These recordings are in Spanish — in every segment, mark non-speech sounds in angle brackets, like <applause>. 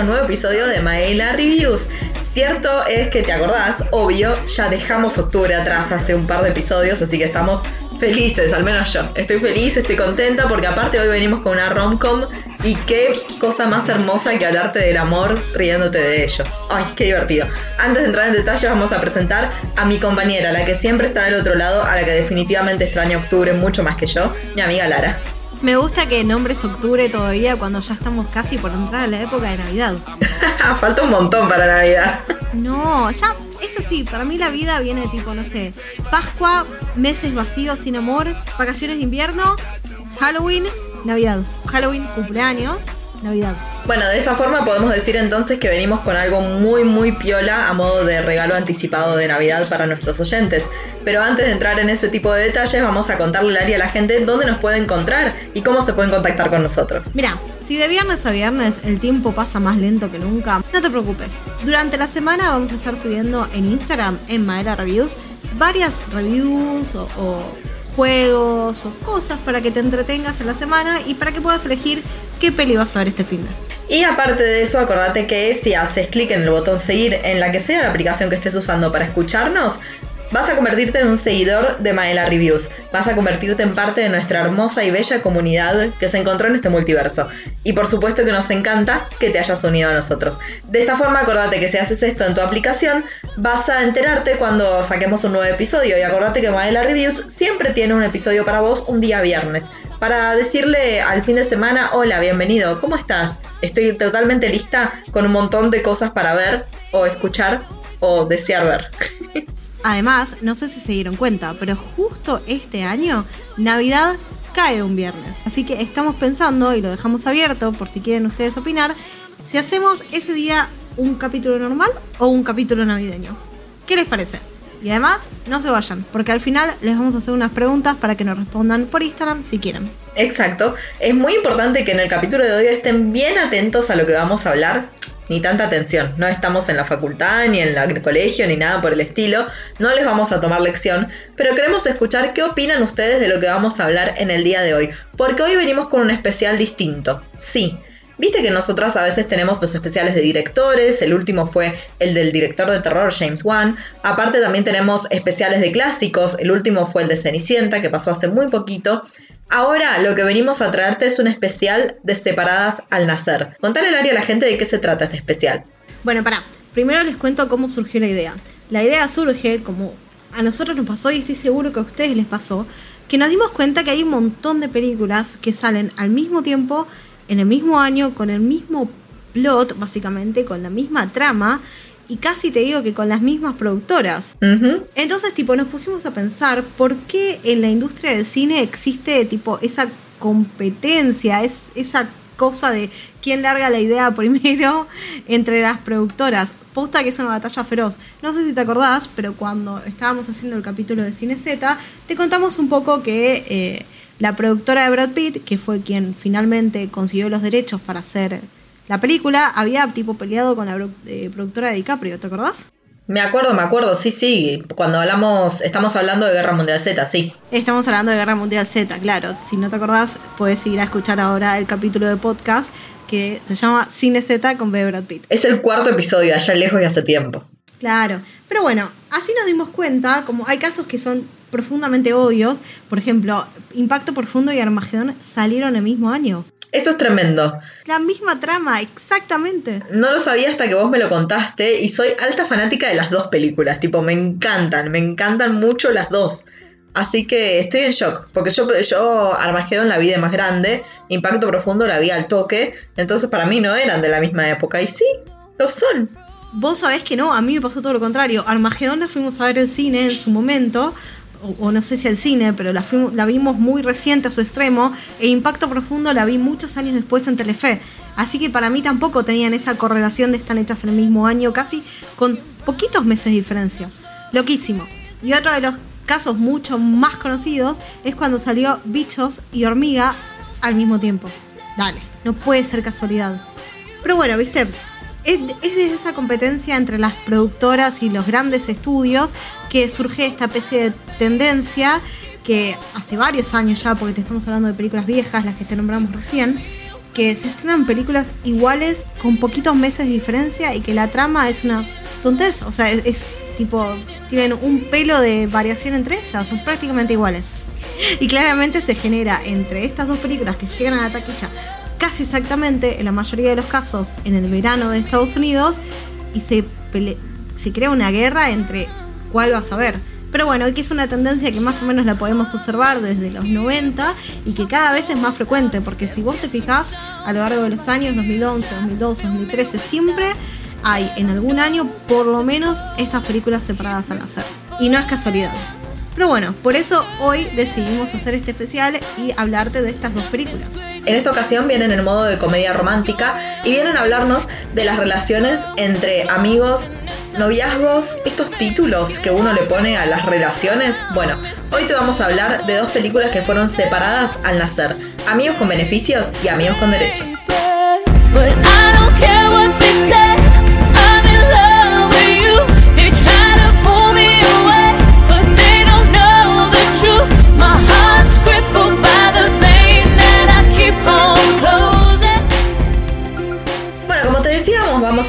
un nuevo episodio de Maela Reviews. Cierto es que te acordás, obvio, ya dejamos octubre atrás hace un par de episodios, así que estamos felices, al menos yo. Estoy feliz, estoy contenta porque aparte hoy venimos con una romcom y qué cosa más hermosa que hablarte del amor riéndote de ello. Ay, qué divertido. Antes de entrar en detalle vamos a presentar a mi compañera, la que siempre está del otro lado, a la que definitivamente extraña octubre mucho más que yo, mi amiga Lara. Me gusta que nombres octubre todavía cuando ya estamos casi por entrar a la época de Navidad. <laughs> Falta un montón para Navidad. No, ya, eso sí, para mí la vida viene tipo, no sé, Pascua, meses vacíos sin amor, vacaciones de invierno, Halloween, Navidad. Halloween, cumpleaños, Navidad. Bueno, de esa forma podemos decir entonces que venimos con algo muy muy piola a modo de regalo anticipado de Navidad para nuestros oyentes. Pero antes de entrar en ese tipo de detalles, vamos a contarle a la gente dónde nos puede encontrar y cómo se pueden contactar con nosotros. Mira, si de viernes a viernes el tiempo pasa más lento que nunca, no te preocupes. Durante la semana vamos a estar subiendo en Instagram, en Maera Reviews, varias reviews o juegos o cosas para que te entretengas en la semana y para que puedas elegir qué peli vas a ver este fin de. Y aparte de eso, acordate que si haces clic en el botón seguir en la que sea la aplicación que estés usando para escucharnos, Vas a convertirte en un seguidor de Maela Reviews. Vas a convertirte en parte de nuestra hermosa y bella comunidad que se encontró en este multiverso. Y por supuesto que nos encanta que te hayas unido a nosotros. De esta forma, acordate que si haces esto en tu aplicación, vas a enterarte cuando saquemos un nuevo episodio. Y acordate que Maela Reviews siempre tiene un episodio para vos un día viernes. Para decirle al fin de semana, hola, bienvenido, ¿cómo estás? Estoy totalmente lista con un montón de cosas para ver o escuchar o desear ver. <laughs> Además, no sé si se dieron cuenta, pero justo este año, Navidad cae un viernes. Así que estamos pensando, y lo dejamos abierto por si quieren ustedes opinar, si hacemos ese día un capítulo normal o un capítulo navideño. ¿Qué les parece? Y además, no se vayan, porque al final les vamos a hacer unas preguntas para que nos respondan por Instagram si quieren. Exacto. Es muy importante que en el capítulo de hoy estén bien atentos a lo que vamos a hablar ni tanta atención. No estamos en la facultad, ni en el colegio, ni nada por el estilo. No les vamos a tomar lección, pero queremos escuchar qué opinan ustedes de lo que vamos a hablar en el día de hoy. Porque hoy venimos con un especial distinto. Sí. Viste que nosotras a veces tenemos los especiales de directores, el último fue el del director de terror James Wan, aparte también tenemos especiales de clásicos, el último fue el de Cenicienta que pasó hace muy poquito, Ahora lo que venimos a traerte es un especial de Separadas al Nacer. Contale, área a la gente de qué se trata este especial. Bueno, para. Primero les cuento cómo surgió la idea. La idea surge, como a nosotros nos pasó y estoy seguro que a ustedes les pasó, que nos dimos cuenta que hay un montón de películas que salen al mismo tiempo, en el mismo año, con el mismo plot, básicamente, con la misma trama, y casi te digo que con las mismas productoras. Entonces, tipo, nos pusimos a pensar por qué en la industria del cine existe, tipo, esa competencia, es, esa cosa de quién larga la idea <laughs> primero entre las productoras. Posta que es una batalla feroz. No sé si te acordás, pero cuando estábamos haciendo el capítulo de Cine Z, te contamos un poco que eh, la productora de Brad Pitt, que fue quien finalmente consiguió los derechos para hacer la película había tipo peleado con la eh, productora de DiCaprio, ¿te acordás? Me acuerdo, me acuerdo, sí, sí. Cuando hablamos, estamos hablando de Guerra Mundial Z, sí. Estamos hablando de Guerra Mundial Z, claro. Si no te acordás, puedes ir a escuchar ahora el capítulo de podcast que se llama Cine Z con B. Brad Pitt. Es el cuarto episodio, allá lejos y hace tiempo. Claro. Pero bueno, así nos dimos cuenta, como hay casos que son profundamente obvios. Por ejemplo, Impacto Profundo y Armagedón salieron el mismo año. Eso es tremendo. La misma trama, exactamente. No lo sabía hasta que vos me lo contaste y soy alta fanática de las dos películas. Tipo, me encantan, me encantan mucho las dos. Así que estoy en shock, porque yo, yo Armagedón la vi de más grande, Impacto Profundo la vi al toque, entonces para mí no eran de la misma época. Y sí, lo son. Vos sabés que no, a mí me pasó todo lo contrario. Armagedón la fuimos a ver en cine en su momento, o, no sé si el cine, pero la, la vimos muy reciente a su extremo, e Impacto Profundo la vi muchos años después en Telefe. Así que para mí tampoco tenían esa correlación de estar hechas en el mismo año, casi con poquitos meses de diferencia. Loquísimo. Y otro de los casos mucho más conocidos es cuando salió Bichos y Hormiga al mismo tiempo. Dale, no puede ser casualidad. Pero bueno, viste, es, de esa competencia entre las productoras y los grandes estudios que surge esta especie de tendencia que hace varios años ya, porque te estamos hablando de películas viejas, las que te nombramos recién, que se estrenan películas iguales con poquitos meses de diferencia y que la trama es una tontez. O sea, es, es tipo, tienen un pelo de variación entre ellas, son prácticamente iguales. <laughs> Y claramente se genera entre estas dos películas que llegan a la taquilla casi exactamente, en la mayoría de los casos, en el verano de Estados Unidos y se, se crea una guerra entre cuál vas a ver. Pero bueno, que es una tendencia que más o menos la podemos observar desde los 90 y que cada vez es más frecuente, porque si vos te fijás a lo largo de los años 2011, 2012, 2013, siempre hay en algún año por lo menos estas películas separadas al hacer. Y no es casualidad. Pero bueno, por eso hoy decidimos hacer este especial y hablarte de estas dos películas. En esta ocasión vienen en modo de comedia romántica y vienen a hablarnos de las relaciones entre amigos, noviazgos, estos títulos que uno le pone a las relaciones. Bueno, hoy te vamos a hablar de dos películas que fueron separadas al nacer, Amigos con beneficios y Amigos con derechos. But I don't care what they say.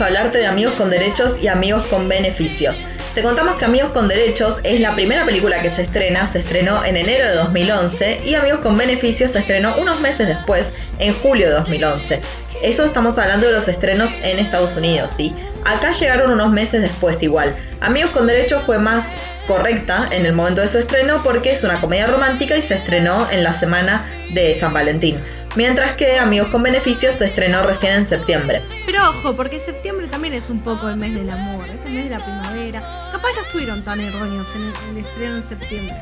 A hablarte de Amigos con Derechos y Amigos con Beneficios. Te contamos que Amigos con Derechos es la primera película que se estrena, se estrenó en enero de 2011 y Amigos con Beneficios se estrenó unos meses después, en julio de 2011. Eso estamos hablando de los estrenos en Estados Unidos, ¿sí? Acá llegaron unos meses después igual. Amigos con Derechos fue más correcta en el momento de su estreno porque es una comedia romántica y se estrenó en la semana de San Valentín. Mientras que Amigos con Beneficios se estrenó recién en septiembre. Pero ojo, porque septiembre también es un poco el mes del amor, es el mes de la primavera. Capaz no estuvieron tan erróneos en el, en el estreno en septiembre.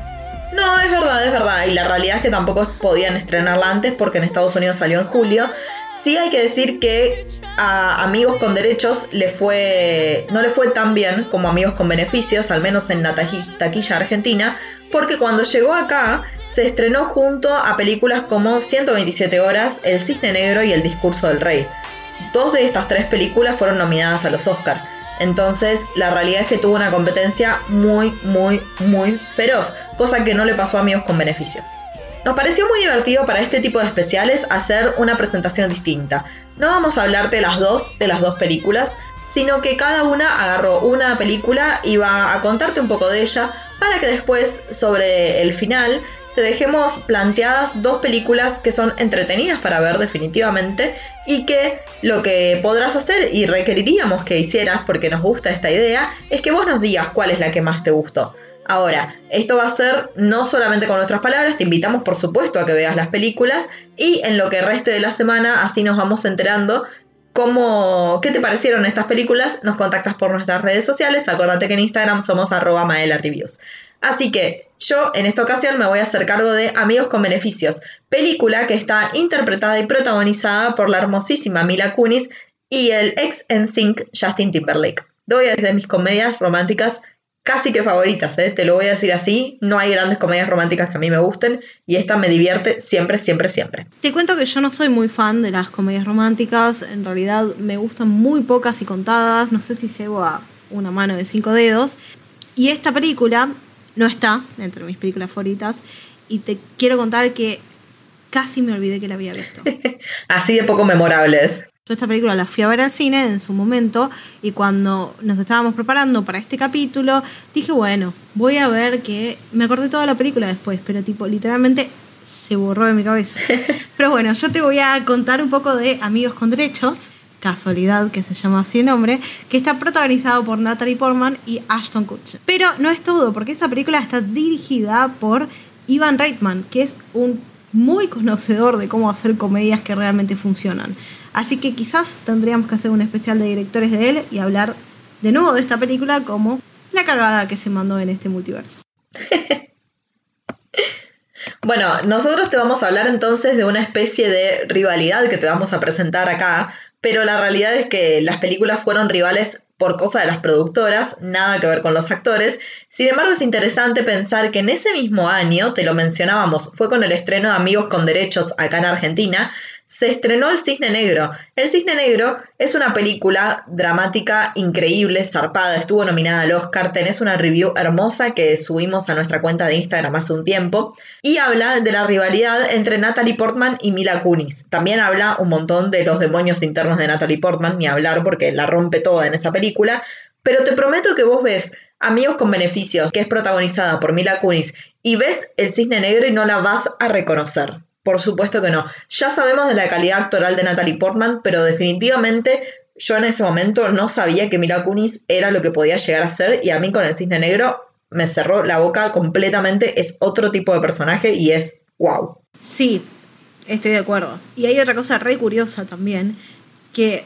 No, es verdad, es verdad. Y la realidad es que tampoco podían estrenarla antes porque en Estados Unidos salió en julio. Sí hay que decir que a Amigos con Derechos le fue, no le fue tan bien como Amigos con Beneficios, al menos en la taquilla argentina, porque cuando llegó acá se estrenó junto a películas como 127 horas, El Cisne Negro y El Discurso del Rey. Dos de estas tres películas fueron nominadas a los Oscar. Entonces, la realidad es que tuvo una competencia muy, muy, muy feroz, cosa que no le pasó a Amigos con Beneficios. Nos pareció muy divertido para este tipo de especiales hacer una presentación distinta. No vamos a hablarte las dos de las dos películas, sino que cada una agarró una película y va a contarte un poco de ella para que después, sobre el final, te dejemos planteadas dos películas que son entretenidas para ver definitivamente y que lo que podrás hacer y requeriríamos que hicieras porque nos gusta esta idea es que vos nos digas cuál es la que más te gustó. Ahora, esto va a ser no solamente con nuestras palabras, te invitamos por supuesto a que veas las películas y en lo que reste de la semana así nos vamos enterando cómo, qué te parecieron estas películas, nos contactas por nuestras redes sociales, acuérdate que en Instagram somos arroba Maela. Así que yo en esta ocasión me voy a hacer cargo de Amigos con Beneficios, película que está interpretada y protagonizada por la hermosísima Mila Kunis y el ex NSYNC Justin Timberlake. Doy desde mis comedias románticas casi que favoritas, ¿eh? te lo voy a decir así, no hay grandes comedias románticas que a mí me gusten y esta me divierte siempre, siempre, siempre. Te cuento que yo no soy muy fan de las comedias románticas, en realidad me gustan muy pocas y contadas, no sé si llego a una mano de cinco dedos. Y esta película no está entre mis películas favoritas y te quiero contar que casi me olvidé que la había visto. <laughs> Así de poco memorables. Yo esta película la fui a ver al cine en su momento y cuando nos estábamos preparando para este capítulo dije, bueno, voy a ver que... Me acordé toda la película después, pero tipo, literalmente se borró de mi cabeza. <laughs> Pero bueno, yo te voy a contar un poco de Amigos con Derechos, casualidad que se llama así el nombre, que está protagonizado por Natalie Portman y Ashton Kutcher. Pero no es todo, porque esa película está dirigida por Ivan Reitman, que es un muy conocedor de cómo hacer comedias que realmente funcionan. Así que quizás tendríamos que hacer un especial de directores de él y hablar de nuevo de esta película como la cagada que se mandó en este multiverso. <laughs> Bueno, nosotros te vamos a hablar entonces de una especie de rivalidad que te vamos a presentar acá, pero la realidad es que las películas fueron rivales por cosa de las productoras, nada que ver con los actores. Sin embargo, es interesante pensar que en ese mismo año, te lo mencionábamos, fue con el estreno de Amigos con Derechos acá en Argentina, se estrenó El Cisne Negro. El Cisne Negro es una película dramática increíble, zarpada, estuvo nominada al Oscar, tenés una review hermosa que subimos a nuestra cuenta de Instagram hace un tiempo, y habla de la rivalidad entre Natalie Portman y Mila Kunis. También habla un montón de los demonios internos de Natalie Portman, ni hablar porque la rompe toda en esa película, pero te prometo que vos ves Amigos con Beneficios, que es protagonizada por Mila Kunis, y ves El Cisne Negro y no la vas a reconocer. Por supuesto que no. Ya sabemos de la calidad actoral de Natalie Portman, pero definitivamente yo en ese momento no sabía que Mila Kunis era lo que podía llegar a ser y a mí con El Cisne Negro me cerró la boca completamente. Es otro tipo de personaje y es wow. Sí, estoy de acuerdo. Y hay otra cosa re curiosa también, que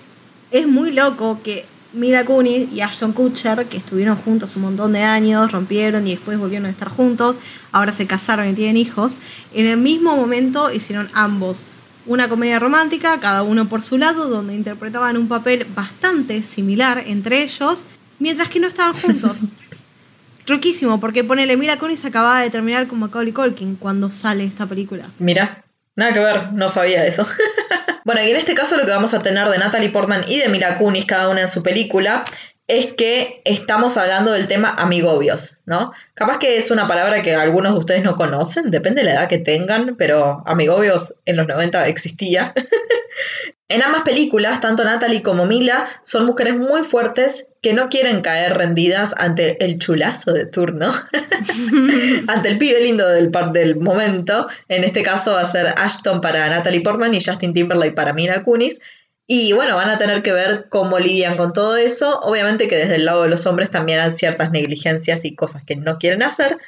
es muy loco que Mila Kunis y Ashton Kutcher, que estuvieron juntos un montón de años, rompieron y después volvieron a estar juntos, ahora se casaron y tienen hijos, en el mismo momento hicieron ambos una comedia romántica, cada uno por su lado, donde interpretaban un papel bastante similar entre ellos, mientras que no estaban juntos. <laughs> Roquísimo, porque ponele, Mila Kunis acababa de terminar con Macaulay Culkin cuando sale esta película. Mira, nada que ver, no sabía eso. <laughs> bueno, y en este caso lo que vamos a tener de Natalie Portman y de Mila Kunis, cada una en su película, es que estamos hablando del tema amigobios, ¿no? Capaz que es una palabra que algunos de ustedes no conocen, depende de la edad que tengan, pero amigobios en los 90 existía. <laughs> en ambas películas, tanto Natalie como Mila son mujeres muy fuertes que no quieren caer rendidas ante el chulazo de turno, <laughs> ante el pibe lindo del, del momento. En este caso va a ser Ashton para Natalie Portman y Justin Timberlake para Mila Kunis. Y bueno, van a tener que ver cómo lidian con todo eso. Obviamente que desde el lado de los hombres también hay ciertas negligencias y cosas que no quieren hacer.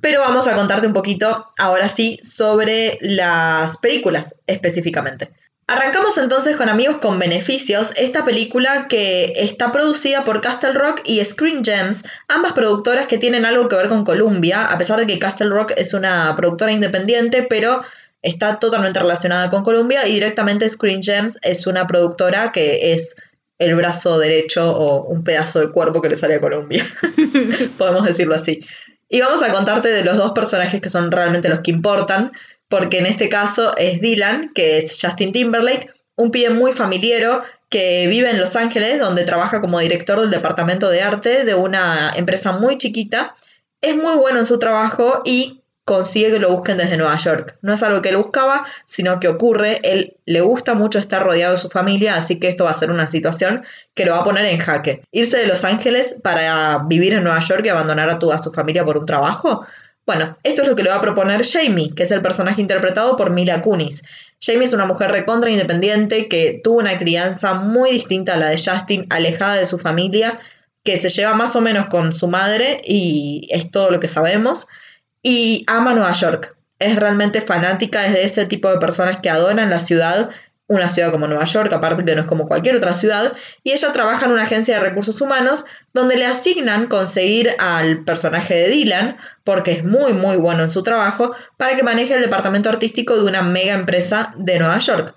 Pero vamos a contarte un poquito ahora sí sobre las películas específicamente. Arrancamos entonces con Amigos con Beneficios, esta película que está producida por Castle Rock y Screen Gems, ambas productoras que tienen algo que ver con Columbia, a pesar de que Castle Rock es una productora independiente, pero está totalmente relacionada con Columbia y directamente Screen Gems es una productora que es el brazo derecho o un pedazo de cuerpo que le sale a Columbia, <laughs> podemos decirlo así. Y vamos a contarte de los dos personajes que son realmente los que importan, porque en este caso es Dylan, que es Justin Timberlake, un pibe muy familiero que vive en Los Ángeles, donde trabaja como director del departamento de arte de una empresa muy chiquita. Es muy bueno en su trabajo y consigue que lo busquen desde Nueva York. No es algo que él buscaba, sino que ocurre. Él le gusta mucho estar rodeado de su familia, así que esto va a ser una situación que lo va a poner en jaque. Irse de Los Ángeles para vivir en Nueva York y abandonar a toda su familia por un trabajo. Bueno, esto es lo que le va a proponer Jamie, que es el personaje interpretado por Mila Kunis. Jamie es una mujer recontra independiente que tuvo una crianza muy distinta a la de Justin, alejada de su familia, que se lleva más o menos con su madre y es todo lo que sabemos y ama Nueva York. Es realmente fanática de ese tipo de personas que adoran la ciudad, una ciudad como Nueva York, aparte que no es como cualquier otra ciudad, y ella trabaja en una agencia de recursos humanos donde le asignan conseguir al personaje de Dylan, porque es muy muy bueno en su trabajo, para que maneje el departamento artístico de una mega empresa de Nueva York.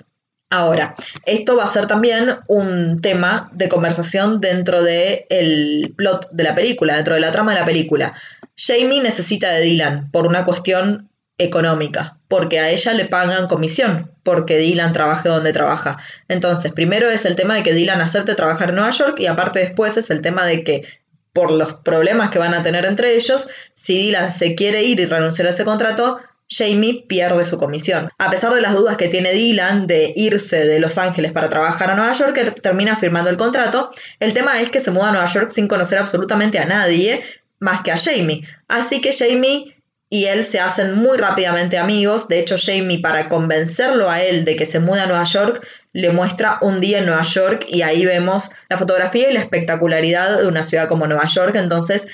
Ahora, esto va a ser también un tema de conversación dentro del plot de la película, dentro de la trama de la película. Jamie necesita de Dylan por una cuestión económica, porque a ella le pagan comisión, porque Dylan trabaje donde trabaja. Entonces, primero es el tema de que Dylan acepte trabajar en Nueva York y aparte después es el tema de que por los problemas que van a tener entre ellos, si Dylan se quiere ir y renunciar a ese contrato, Jamie pierde su comisión. A pesar de las dudas que tiene Dylan de irse de Los Ángeles para trabajar a Nueva York, él termina firmando el contrato. El tema es que se muda a Nueva York sin conocer absolutamente a nadie más que a Jamie. Así que Jamie y él se hacen muy rápidamente amigos. De hecho, Jamie, para convencerlo a él de que se mude a Nueva York, le muestra un día en Nueva York y ahí vemos la fotografía y la espectacularidad de una ciudad como Nueva York. Entonces,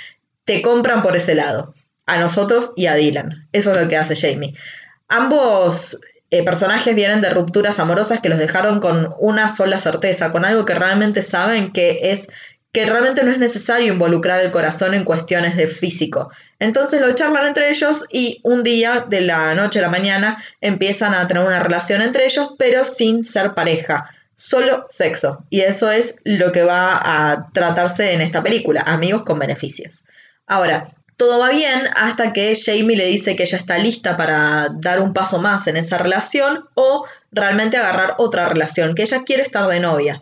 te compran por ese lado a nosotros y a Dylan. Eso es lo que hace Jamie. Ambos eh, personajes vienen de rupturas amorosas que los dejaron con una sola certeza, con algo que realmente saben que es que realmente no es necesario involucrar el corazón en cuestiones de físico. Entonces lo charlan entre ellos y un día de la noche a la mañana empiezan a tener una relación entre ellos, pero sin ser pareja, solo sexo. Y eso es lo que va a tratarse en esta película, amigos con beneficios. Ahora, Todo va bien hasta que Jamie le dice que ella está lista para dar un paso más en esa relación o realmente agarrar otra relación, que ella quiere estar de novia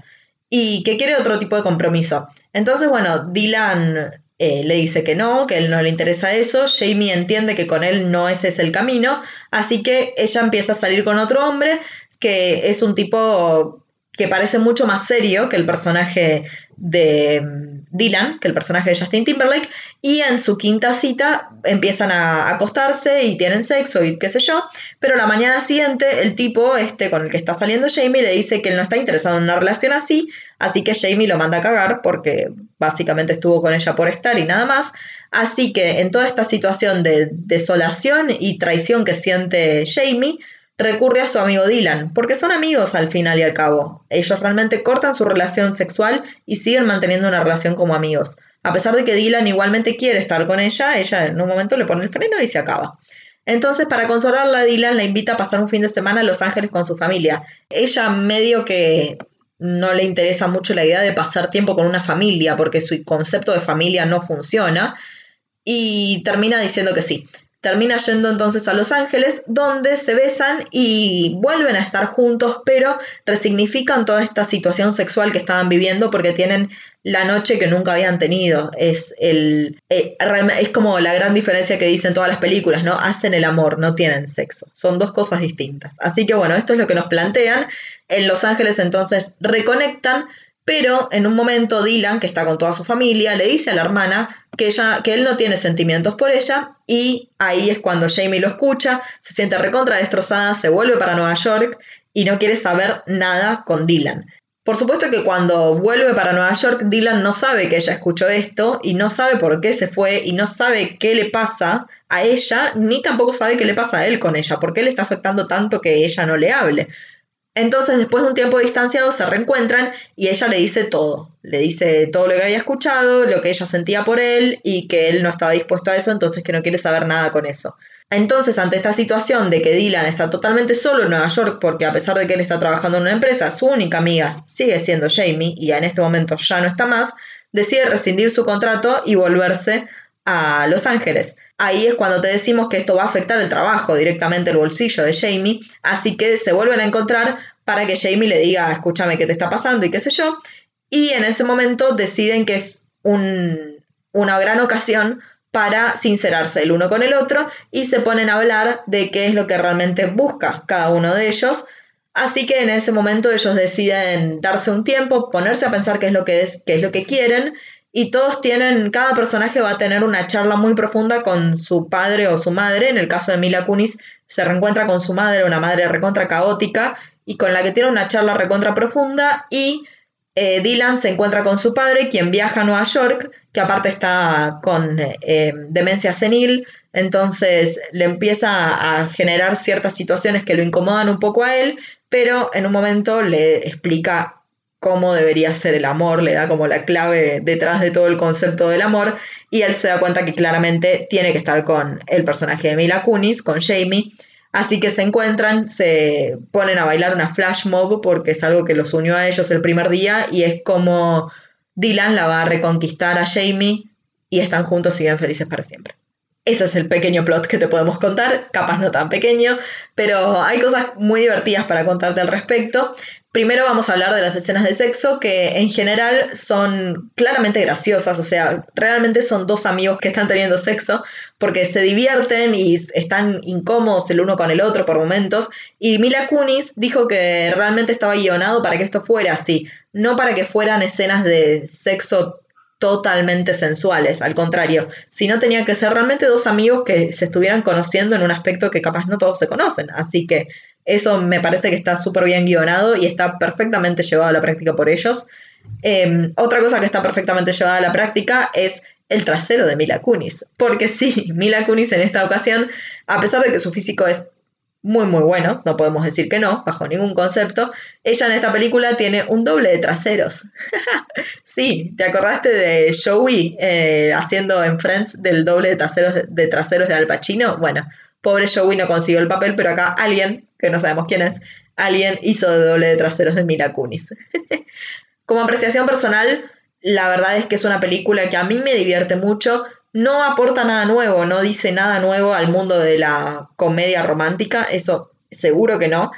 y que quiere otro tipo de compromiso. Entonces, bueno, Dylan eh, le dice que no, que él no le interesa eso, Jamie entiende que con él no ese es el camino, así que ella empieza a salir con otro hombre que es un tipo que parece mucho más serio que el personaje de Dylan, que el personaje de Justin Timberlake, y en su quinta cita empiezan a acostarse y tienen sexo y qué sé yo, pero la mañana siguiente el tipo este con el que está saliendo Jamie le dice que él no está interesado en una relación así, así que Jamie lo manda a cagar porque básicamente estuvo con ella por estar y nada más, así que en toda esta situación de desolación y traición que siente Jamie, recurre a su amigo Dylan, porque son amigos al final y al cabo. Ellos realmente cortan su relación sexual y siguen manteniendo una relación como amigos. A pesar de que Dylan igualmente quiere estar con ella, ella en un momento le pone el freno y se acaba. Entonces, para consolarla, Dylan la invita a pasar un fin de semana a Los Ángeles con su familia. Ella medio que no le interesa mucho la idea de pasar tiempo con una familia, porque su concepto de familia no funciona, y termina diciendo que sí. Termina yendo entonces a Los Ángeles, donde se besan y vuelven a estar juntos, pero resignifican toda esta situación sexual que estaban viviendo porque tienen la noche que nunca habían tenido. Es, el, eh, es como la gran diferencia que dicen todas las películas, ¿no? Hacen el amor, no tienen sexo. Son dos cosas distintas. Así que bueno, esto es lo que nos plantean. En Los Ángeles entonces reconectan, pero en un momento Dylan, que está con toda su familia, le dice a la hermana que, ella, que él no tiene sentimientos por ella y ahí es cuando Jamie lo escucha, se siente recontra destrozada, se vuelve para Nueva York y no quiere saber nada con Dylan. Por supuesto que cuando vuelve para Nueva York, Dylan no sabe que ella escuchó esto y no sabe por qué se fue y no sabe qué le pasa a ella, ni tampoco sabe qué le pasa a él con ella, por qué le está afectando tanto que ella no le hable. Entonces, después de un tiempo distanciado, se reencuentran y ella le dice todo. Le dice todo lo que había escuchado, lo que ella sentía por él y que él no estaba dispuesto a eso, entonces que no quiere saber nada con eso. Entonces, ante esta situación de que Dylan está totalmente solo en Nueva York, porque a pesar de que él está trabajando en una empresa, su única amiga sigue siendo Jamie y en este momento ya no está más, decide rescindir su contrato y volverse a Los Ángeles. Ahí es cuando te decimos que esto va a afectar el trabajo, directamente el bolsillo de Jamie, así que se vuelven a encontrar para que Jamie le diga, escúchame qué te está pasando y qué sé yo, y en ese momento deciden que es una gran ocasión para sincerarse el uno con el otro y se ponen a hablar de qué es lo que realmente busca cada uno de ellos. Así que en ese momento ellos deciden darse un tiempo, ponerse a pensar qué es lo que es, qué es lo que quieren y todos tienen, cada personaje va a tener una charla muy profunda con su padre o su madre. En el caso de Mila Kunis se reencuentra con su madre, una madre recontra caótica y con la que tiene una charla recontra profunda y eh, Dylan se encuentra con su padre, quien viaja a Nueva York, que aparte está con eh, demencia senil, entonces le empieza a generar ciertas situaciones que lo incomodan un poco a él, pero en un momento le explica cómo debería ser el amor, le da como la clave detrás de todo el concepto del amor y él se da cuenta que claramente tiene que estar con el personaje de Mila Kunis, con Jamie, así que se encuentran, se ponen a bailar una flash mob porque es algo que los unió a ellos el primer día y es como Dylan la va a reconquistar a Jamie y están juntos y viven felices para siempre. Ese es el pequeño plot que te podemos contar, capaz no tan pequeño, pero hay cosas muy divertidas para contarte al respecto. Primero vamos a hablar de las escenas de sexo que en general son claramente graciosas, o sea, realmente son dos amigos que están teniendo sexo porque se divierten y están incómodos el uno con el otro por momentos. Y Mila Kunis dijo que realmente estaba guionado para que esto fuera así, no para que fueran escenas de sexo totalmente sensuales, al contrario, si no tenía que ser realmente dos amigos que se estuvieran conociendo en un aspecto que capaz no todos se conocen, así que eso me parece que está súper bien guionado y está perfectamente llevado a la práctica por ellos. Em, otra cosa que está perfectamente llevada a la práctica es el trasero de Mila Kunis, porque sí, <laughs> Mila Kunis en esta ocasión, a pesar de que su físico es muy muy bueno, no podemos decir que no, bajo ningún concepto. Ella en esta película tiene un doble de traseros. <laughs> sí, ¿te acordaste de Joey eh, haciendo en Friends del doble de traseros, de traseros de Al Pacino? Bueno, pobre Joey no consiguió el papel, pero acá alguien, que no sabemos quién es, alguien hizo de doble de traseros de Mila Kunis. <laughs> Como apreciación personal, la verdad es que es una película que a mí me divierte mucho, no aporta nada nuevo, no dice nada nuevo al mundo de la comedia romántica, eso seguro que no.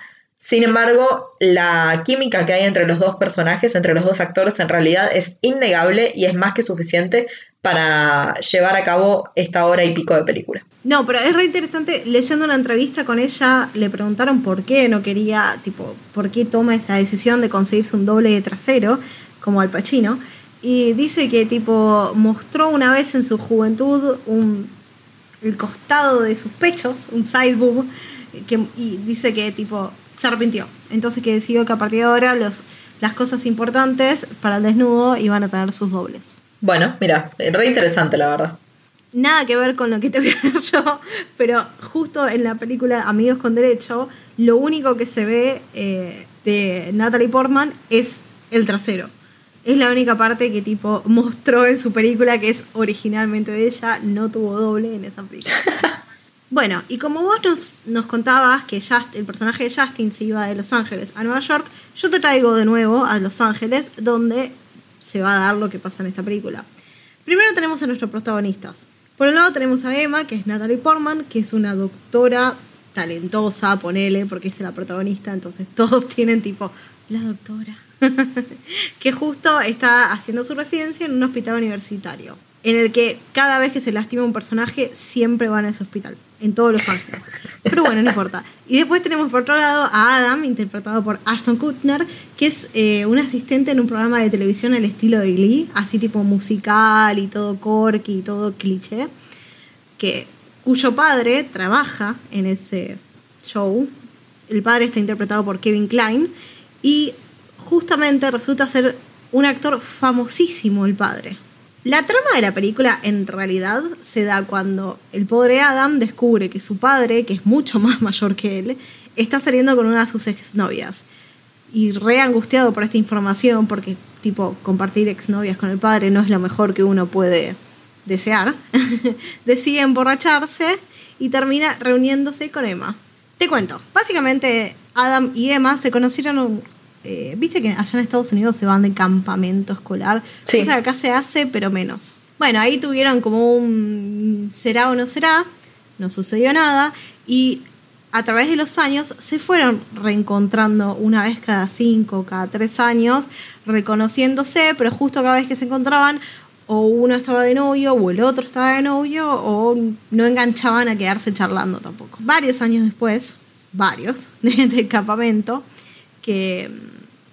Sin embargo, la química que hay entre los dos personajes, entre los dos actores, en realidad es innegable y es más que suficiente para llevar a cabo esta hora y pico de película. No, pero es re interesante. Leyendo una entrevista con ella, le preguntaron por qué no quería, tipo, por qué toma esa decisión de conseguirse un doble de trasero, como Al Pacino. Y dice que, tipo, mostró una vez en su juventud un, el costado de sus pechos, un side boob, que, y dice que, tipo, se arrepintió. Entonces que decidió que a partir de ahora los, las cosas importantes para el desnudo iban a tener sus dobles. Bueno, mira, re interesante la verdad. Nada que ver con lo que te voy a ver yo, pero justo en la película Amigos con Derecho, lo único que se ve eh, de Natalie Portman es el trasero. Es la única parte que tipo mostró en su película que es originalmente de ella, no tuvo doble en esa película. <laughs> Bueno, y como vos nos, contabas que el personaje de Justin se iba de Los Ángeles a Nueva York, yo te traigo de nuevo a Los Ángeles, donde se va a dar lo que pasa en esta película. Primero tenemos a nuestros protagonistas. Por un lado tenemos a Emma, que es Natalie Portman, que es una doctora talentosa, ponele, porque es la protagonista, entonces <laughs> todos tienen tipo, la doctora, <laughs> que justo está haciendo su residencia en un hospital universitario, en el que cada vez que se lastima un personaje, siempre van a ese hospital, en todos Los Ángeles. Pero bueno, no importa. Y después tenemos por otro lado a Adam, interpretado por Ashton Kutcher, que es eh, un asistente en un programa de televisión al estilo de Glee, así tipo musical y todo corky y todo cliché, que, cuyo padre trabaja en ese show. El padre está interpretado por Kevin Klein y justamente resulta ser un actor famosísimo el padre. La trama de la película en realidad se da cuando el pobre Adam descubre que su padre, que es mucho <laughs> más mayor que él, está saliendo con una de sus exnovias. Y re angustiado por esta información, porque tipo compartir exnovias con el padre no es lo mejor que uno puede desear, <laughs> decide emborracharse y termina reuniéndose con Emma. Te cuento, básicamente Adam y Emma se conocieron, eh, viste que allá en Estados Unidos se van de campamento escolar, Sí. cosa que acá se hace, pero menos. Bueno, ahí tuvieron como un será o no será, no sucedió nada, y a través de los años se fueron reencontrando una vez cada cinco, cada tres años, reconociéndose, pero justo cada vez que se encontraban, o uno estaba de novio, o el otro estaba de novio, o no enganchaban a quedarse charlando tampoco. Varios años después, varios, <laughs> del campamento, que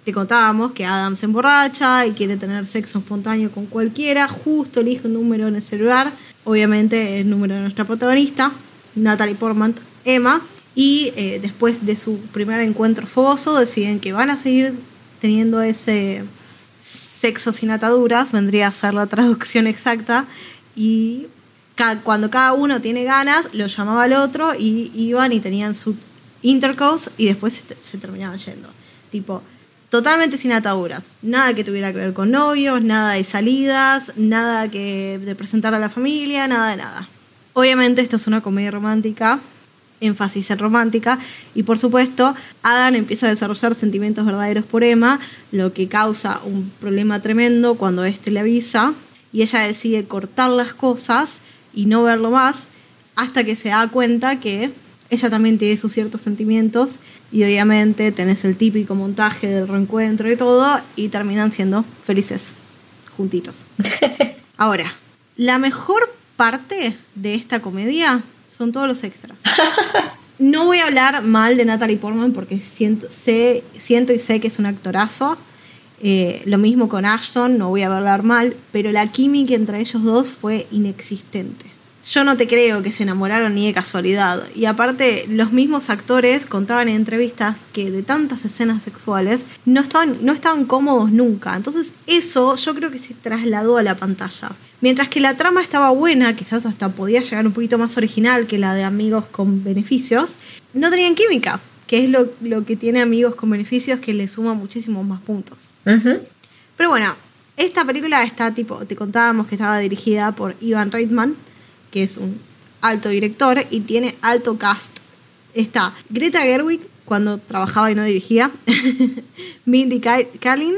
te contábamos que Adam se emborracha y quiere tener sexo espontáneo con cualquiera, justo elige un número en el celular, obviamente el número de nuestra protagonista, Natalie Portman, Emma, y eh, después de su primer encuentro fogoso deciden que van a seguir teniendo ese sexo sin ataduras, vendría a ser la traducción exacta, y cuando cada uno tiene ganas, lo llamaba al otro y iban y tenían su intercourse y después se, se terminaban yendo. Tipo, totalmente sin ataduras. Nada que tuviera que ver con novios, nada de salidas, nada que de presentar a la familia, nada de nada. Obviamente esto es una comedia romántica, énfasis en romántica, y por supuesto Adam empieza a desarrollar sentimientos verdaderos por Emma, lo que causa un problema tremendo cuando éste le avisa, y ella decide cortar las cosas y no verlo más, hasta que se da cuenta que ella también tiene sus ciertos sentimientos, y obviamente tenés el típico montaje del reencuentro y todo, y terminan siendo felices juntitos. <laughs> Ahora, la mejor parte de esta comedia son todos los extras. <laughs> No voy a hablar mal de Natalie Portman porque siento, sé, siento y sé que es un actorazo. Eh, lo mismo con Ashton, no voy a hablar mal, pero la química entre ellos dos fue inexistente. Yo no te creo que se enamoraron ni de casualidad. Y aparte, los mismos actores contaban en entrevistas que de tantas escenas sexuales no estaban, no estaban cómodos nunca. Entonces, eso yo creo que se trasladó a la pantalla. Mientras que la trama estaba buena, quizás hasta podía llegar un poquito más original que la de Amigos con Beneficios, no tenían química, que es lo, lo que tiene Amigos con Beneficios que le suma muchísimos más puntos. Pero bueno, esta película está tipo, te contábamos que estaba dirigida por Ivan Reitman, que es un alto director y tiene alto cast. Está Greta Gerwig cuando trabajaba y no dirigía, <laughs> Mindy Ka- Kaling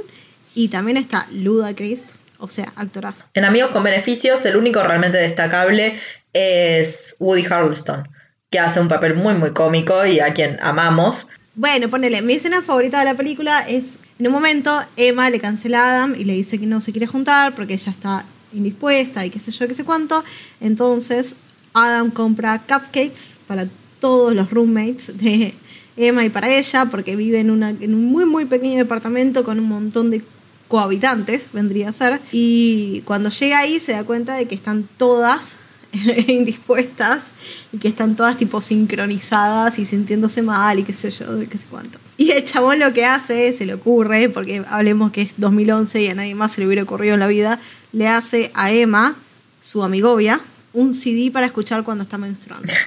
y también está Luda Christ, O sea, actorazo. En Amigos con Beneficios, el único realmente destacable es Woody Harrelson, que hace un papel muy, muy cómico y a quien amamos. Bueno, ponele, mi escena favorita de la película es, en un momento, Emma le cancela a Adam y le dice que no se quiere juntar porque ella está indispuesta y qué sé yo, qué sé cuánto. Entonces, Adam compra cupcakes para todos los roommates de Emma y para ella, porque vive en, una, en un muy, muy pequeño departamento con un montón de cohabitantes, vendría a ser. Y cuando llega ahí se da cuenta de que están todas <laughs> indispuestas y que están todas tipo sincronizadas y sintiéndose mal y qué sé yo, qué sé cuánto. Y el chabón lo que hace, se le ocurre, porque hablemos que es 2011 y a nadie más se le hubiera ocurrido en la vida, le hace a Emma, su amigovia, un CD para escuchar cuando está menstruando. <laughs>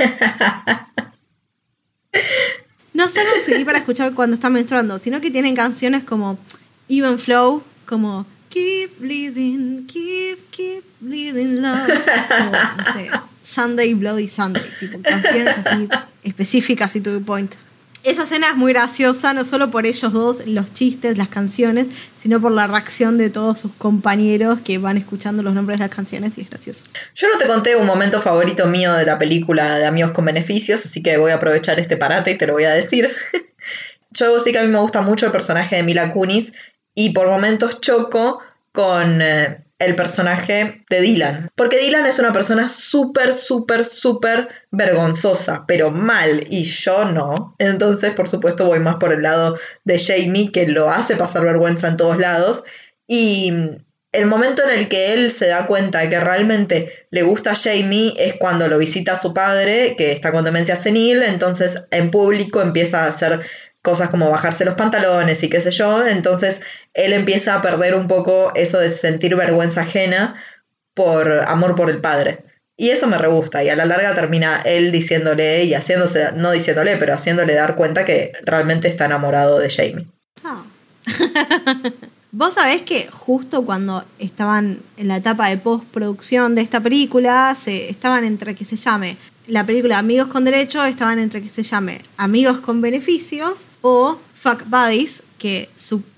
No solo un CD para escuchar cuando está menstruando, sino que tienen canciones como Even Flow, como Keep Bleeding, Keep, Keep Bleeding Love. Como, no sé, Sunday Bloody Sunday, tipo canciones así específicas y to the point. Esa escena es muy graciosa, no solo por ellos dos, los chistes, las canciones, sino por la reacción de todos sus compañeros que van escuchando los nombres de las canciones y es gracioso. Yo no te conté un momento favorito mío de la película de Amigos con Beneficios, así que voy a aprovechar este parate y te lo voy a decir. <laughs> Yo sí que a mí me gusta mucho el personaje de Mila Kunis y por momentos choco con eh, el personaje de Dylan. Porque Dylan es una persona súper, súper, súper vergonzosa, pero mal, y yo no. Entonces, por supuesto, voy más por el lado de Jamie, que lo hace pasar vergüenza en todos lados. Y el momento en el que él se da cuenta de que realmente le gusta a Jamie es cuando lo visita a su padre, que está con demencia senil, entonces en público empieza a hacer cosas como bajarse los pantalones y qué sé yo, entonces él empieza a perder un poco eso de sentir vergüenza ajena por amor por el padre. Y eso me re gusta, y a la larga termina él diciéndole y haciéndose, no diciéndole, pero haciéndole dar cuenta que realmente está enamorado de Jamie. Ah. <laughs> Vos sabés que justo cuando estaban en la etapa de postproducción de esta película, se, estaban entre que se llame la película Amigos con Derecho, estaban entre que se llame Amigos con Beneficios o Fuck Buddies, que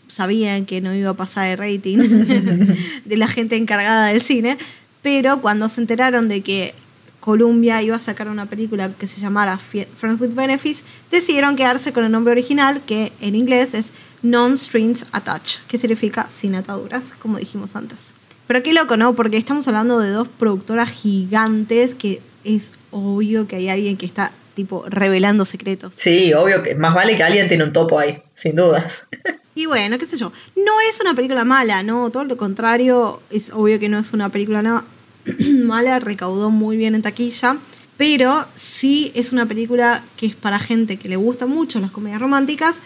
sabían que no iba a pasar el rating <laughs> de la gente encargada del cine, pero cuando se enteraron de que Columbia iba a sacar una película que se llamara Friends with Benefits, decidieron quedarse con el nombre original, que en inglés es Non-Strings Attached, que significa sin ataduras, como dijimos antes. Pero qué loco, ¿no? Porque estamos hablando de dos productoras gigantes que es obvio que hay alguien que está, tipo, revelando secretos. Sí, obvio que más vale que alguien tiene un topo ahí, sin dudas. <laughs> Y bueno, qué sé yo. No es una película mala, ¿no? Todo lo contrario, es obvio que no es una película na- <clears throat> mala, recaudó muy bien en taquilla. Pero sí es una película que es para gente que le gusta mucho las comedias románticas.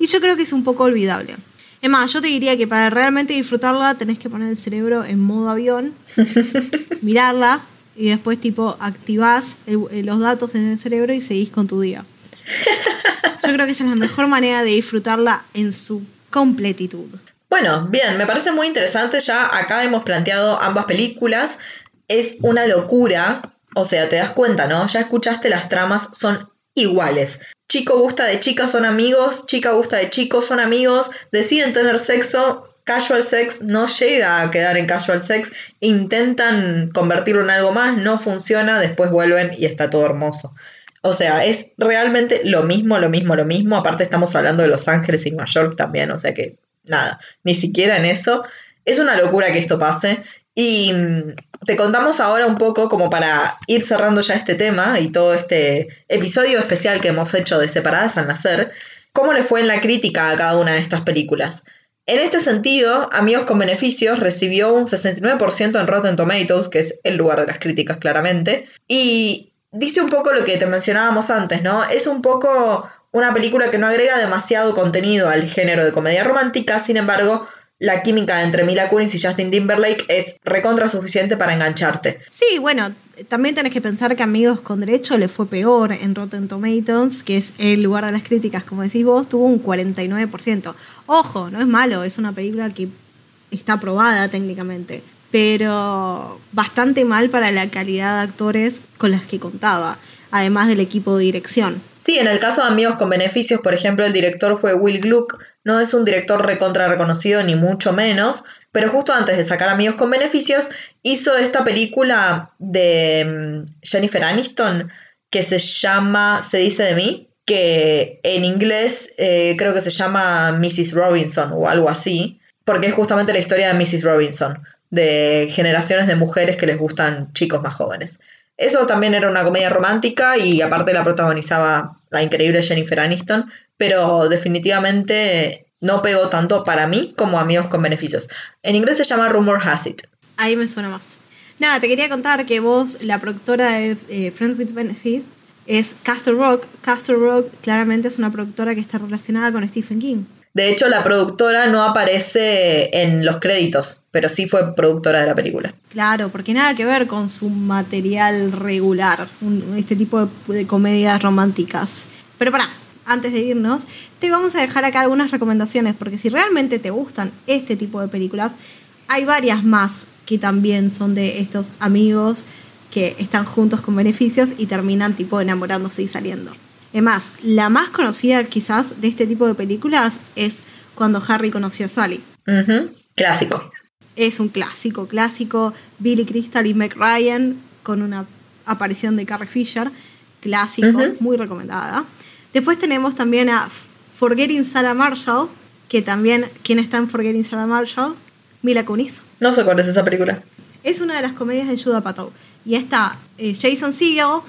Y yo creo que es un poco olvidable. Es más, yo te diría que para realmente disfrutarla tenés que poner el cerebro en modo avión, <laughs> mirarla y después tipo activás el- eh, los datos en el cerebro y seguís con tu día. <laughs> Yo creo que esa es la mejor manera de disfrutarla en su completitud. Bueno, bien, me parece muy interesante. Ya acá hemos planteado ambas películas. Es una locura. O sea, te das cuenta, ¿no? Ya escuchaste las tramas, son iguales. Chico gusta de chica, son amigos. Chica gusta de chicos, son amigos. Deciden tener sexo. Casual sex no llega a quedar en casual sex. Intentan convertirlo en algo más, no funciona. Después vuelven y está todo hermoso. O sea, es realmente lo mismo, lo mismo, lo mismo. Aparte estamos hablando de Los Ángeles y Nueva York también, o sea que nada, ni siquiera en eso. Es una locura que esto pase. Y mm, te contamos ahora un poco como para ir cerrando ya este tema y todo este episodio especial que hemos hecho de Separadas al Nacer, cómo le fue en la crítica a cada una de estas películas. En este sentido, Amigos con Beneficios recibió un 69% en Rotten Tomatoes, que es el lugar de las críticas claramente, y dice un poco lo que te mencionábamos antes, ¿no? Es un poco una película que no agrega demasiado contenido al género de comedia romántica, sin embargo, la química entre Mila Kunis y Justin Timberlake es recontra suficiente para engancharte. Sí, bueno, también tenés que pensar que Amigos con Derecho le fue peor en Rotten Tomatoes, que es el lugar de las críticas, como decís vos, tuvo un 49%. Ojo, no es malo, es una película que está aprobada técnicamente, pero bastante mal para la calidad de actores con las que contaba, además del equipo de dirección. Sí, en el caso de Amigos con Beneficios, por ejemplo, el director fue Will Gluck, no es un director recontra reconocido ni mucho menos, pero justo antes de sacar Amigos con Beneficios hizo esta película de mm, Jennifer Aniston que se llama Se dice de mí, que en inglés eh, creo que se llama Mrs. Robinson o algo así, porque es justamente la historia de Mrs. Robinson, de generaciones de mujeres que les gustan chicos más jóvenes. Eso también era una comedia romántica y aparte la protagonizaba la increíble Jennifer Aniston, pero definitivamente no pegó tanto para mí como Amigos con Beneficios. En inglés se llama Rumor Has It. Ahí me suena más. Nada, te quería contar que vos, la productora de eh, Friends with Benefits, es Castle Rock. Castle Rock claramente es una productora que está relacionada con Stephen King. De hecho, la productora no aparece en los créditos, pero sí fue productora de la película. Claro, porque nada que ver con su material regular, un- este tipo de, de comedias románticas. Pero pará, antes de irnos, te vamos a dejar acá algunas recomendaciones, porque si realmente te gustan este tipo de películas, hay varias más que también son de estos amigos que están juntos con beneficios y terminan tipo enamorándose y saliendo. Es más, la más conocida quizás de este tipo de películas es cuando Harry conoció a Sally. Clásico. Es un clásico, clásico. Billy Crystal y Meg Ryan con una aparición de Carrie Fisher. Clásico, muy recomendada. Después tenemos también a Forgetting Sarah Marshall, que también, ¿quién está en Forgetting Sarah Marshall? Mila Kunis. No sé cuál es esa película. Es una de las comedias de Judah Apatow. Y está eh, Jason Segel,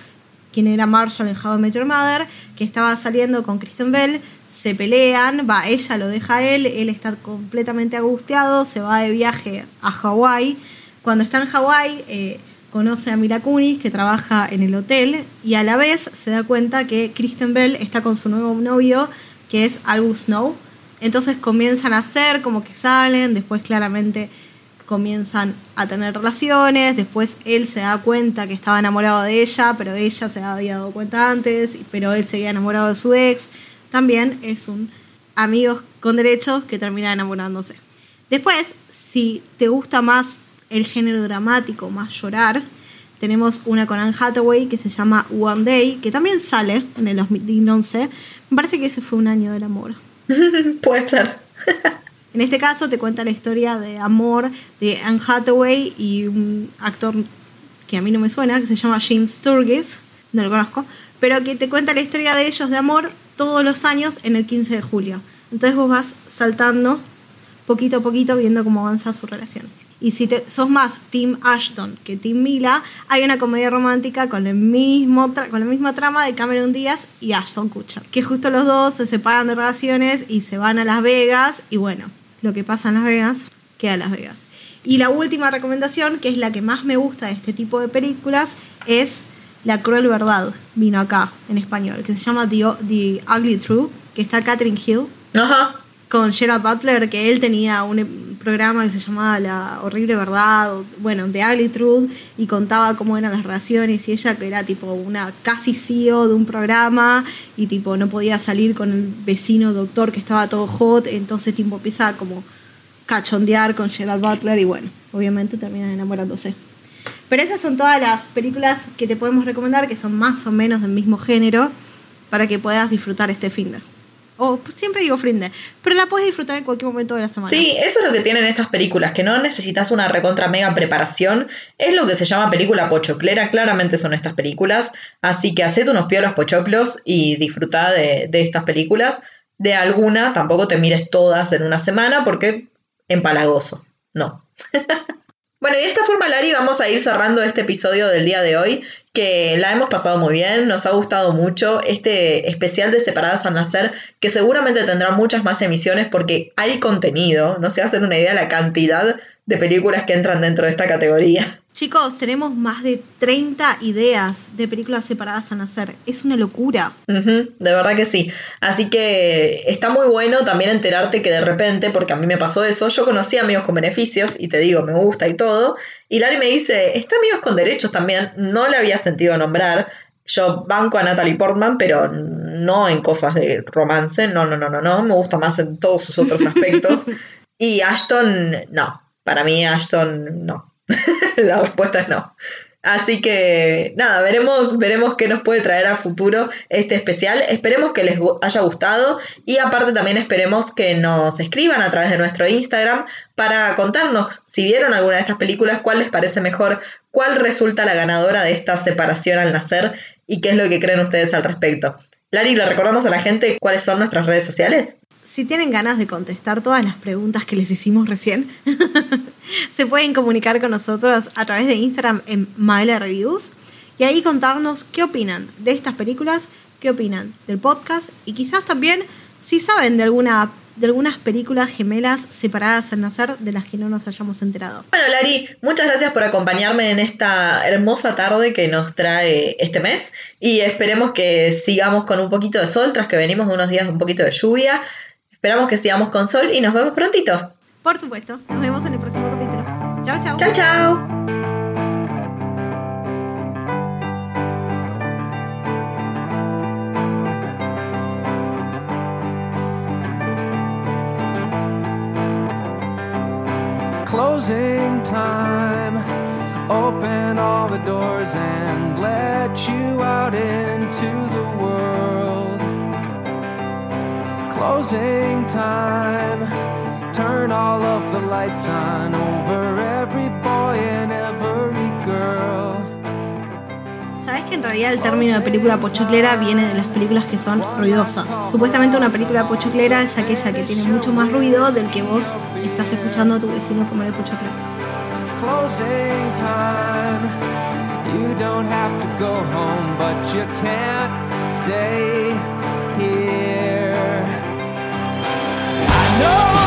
quien era Marshall en How I Met Your Mother, que estaba saliendo con Kristen Bell, se pelean, va, ella lo deja a él, él está completamente angustiado, se va de viaje a Hawái. Cuando está en Hawái, eh, conoce a Mila Kunis, que trabaja en el hotel, y a la vez se da cuenta que Kristen Bell está con su nuevo novio, que es Albus Snow. Entonces comienzan a hacer como que salen, después claramente comienzan a tener relaciones, después él se da cuenta que estaba enamorado de ella, pero ella se había dado cuenta antes, pero él seguía enamorado de su ex. También es un amigos con derechos que termina enamorándose. Después, si te gusta más el género dramático, más llorar, tenemos una con Anne Hathaway que se llama One Day, que también sale en el 2011. Me parece que ese fue un año del amor. <laughs> Puede ser. <laughs> En este caso te cuenta la historia de amor de Anne Hathaway y un actor que a mí no me suena, que se llama James Sturgis, no lo conozco, pero que te cuenta la historia de ellos de amor todos los años en el 15 de julio. Entonces vos vas saltando poquito a poquito viendo cómo avanza su relación. Y si te, sos más Team Ashton que Team Mila, hay una comedia romántica con, el mismo con la misma trama de Cameron Díaz y Ashton Kutcher. Que justo los dos se separan de relaciones y se van a Las Vegas. Y bueno, lo que pasa en Las Vegas queda en Las Vegas. Y la última recomendación, que es la que más me gusta de este tipo de películas, es La Cruel Verdad. Vino acá en español, que se llama The, The Ugly Truth, que está Catherine Hill Ajá. con Gerard Butler, que él tenía un em- programa que se llamaba La Horrible Verdad, o, bueno, The Ugly Truth, y contaba cómo eran las relaciones, y ella que era tipo una casi CEO de un programa, y tipo no podía salir con el vecino doctor que estaba todo hot, entonces tipo empieza como cachondear con Gerard Butler, y bueno, obviamente terminan enamorándose. Pero esas son todas las películas que te podemos recomendar, que son más o menos del mismo género, para que puedas disfrutar este fin de. O siempre digo fin de, pero la puedes disfrutar en cualquier momento de la semana. Sí, eso es lo que tienen estas películas, que no necesitas una recontra mega preparación. Es lo que se llama película pochoclera, claramente son estas películas. Así que haced unos piolos pochoclos y disfrutá de estas películas. De alguna, tampoco te mires todas en una semana porque empalagoso. No. <laughs> Bueno, y de esta forma, Lari, vamos a ir cerrando este episodio del día de hoy, que la hemos pasado muy bien, nos ha gustado mucho este especial de Separadas al Nacer, que seguramente tendrá muchas más emisiones porque hay contenido, no se hacen una idea de la cantidad de películas que entran dentro de esta categoría. Chicos, tenemos más de 30 ideas de películas separadas a nacer. Es una locura. De verdad que sí. Así que está muy bueno también enterarte que de repente, porque a mí me pasó eso, yo conocí a amigos con beneficios y te digo, me gusta y todo. Y Lari me dice, está amigos con derechos también. No le había sentido nombrar. Yo banco a Natalie Portman, pero no en cosas de romance. No, no, no, no, no. Me gusta más en todos sus otros <laughs> aspectos. <laughs> y Ashton, no. Para mí Ashton, no. <laughs> La respuesta es no. Así que nada, veremos, veremos qué nos puede traer a futuro este especial. Esperemos que les haya gustado y aparte también esperemos que nos escriban a través de nuestro Instagram para contarnos si vieron alguna de estas películas, cuál les parece mejor, cuál resulta la ganadora de esta separación al nacer y qué es lo que creen ustedes al respecto. Lari, ¿le recordamos a la gente cuáles son nuestras redes sociales? Si tienen ganas de contestar todas las preguntas que les hicimos recién, <laughs> se pueden comunicar con nosotros a través de Instagram en Maela Reviews y ahí contarnos qué opinan de estas películas, qué opinan del podcast y quizás también si saben de alguna de algunas películas gemelas separadas al nacer de las que no nos hayamos enterado. Bueno, Lari, muchas gracias por acompañarme en esta hermosa tarde que nos trae este mes y esperemos que sigamos con un poquito de sol tras que venimos de unos días de un poquito de lluvia. Esperamos que sigamos con sol y nos vemos prontito. Por supuesto, nos vemos en el próximo capítulo. Chao, chao. Chao, chao. Closing time. Open all the doors and let you out into the world. Closing time. Turn all of the lights on over every boy and every girl. ¿Sabes que en realidad el término de película pochoclera viene de las películas que son ruidosas? Supuestamente una película pochoclera es aquella que tiene mucho más ruido del que vos estás escuchando a tu vecino comer el pochoclo. closing time. You don't have to go home, but you can't stay here. I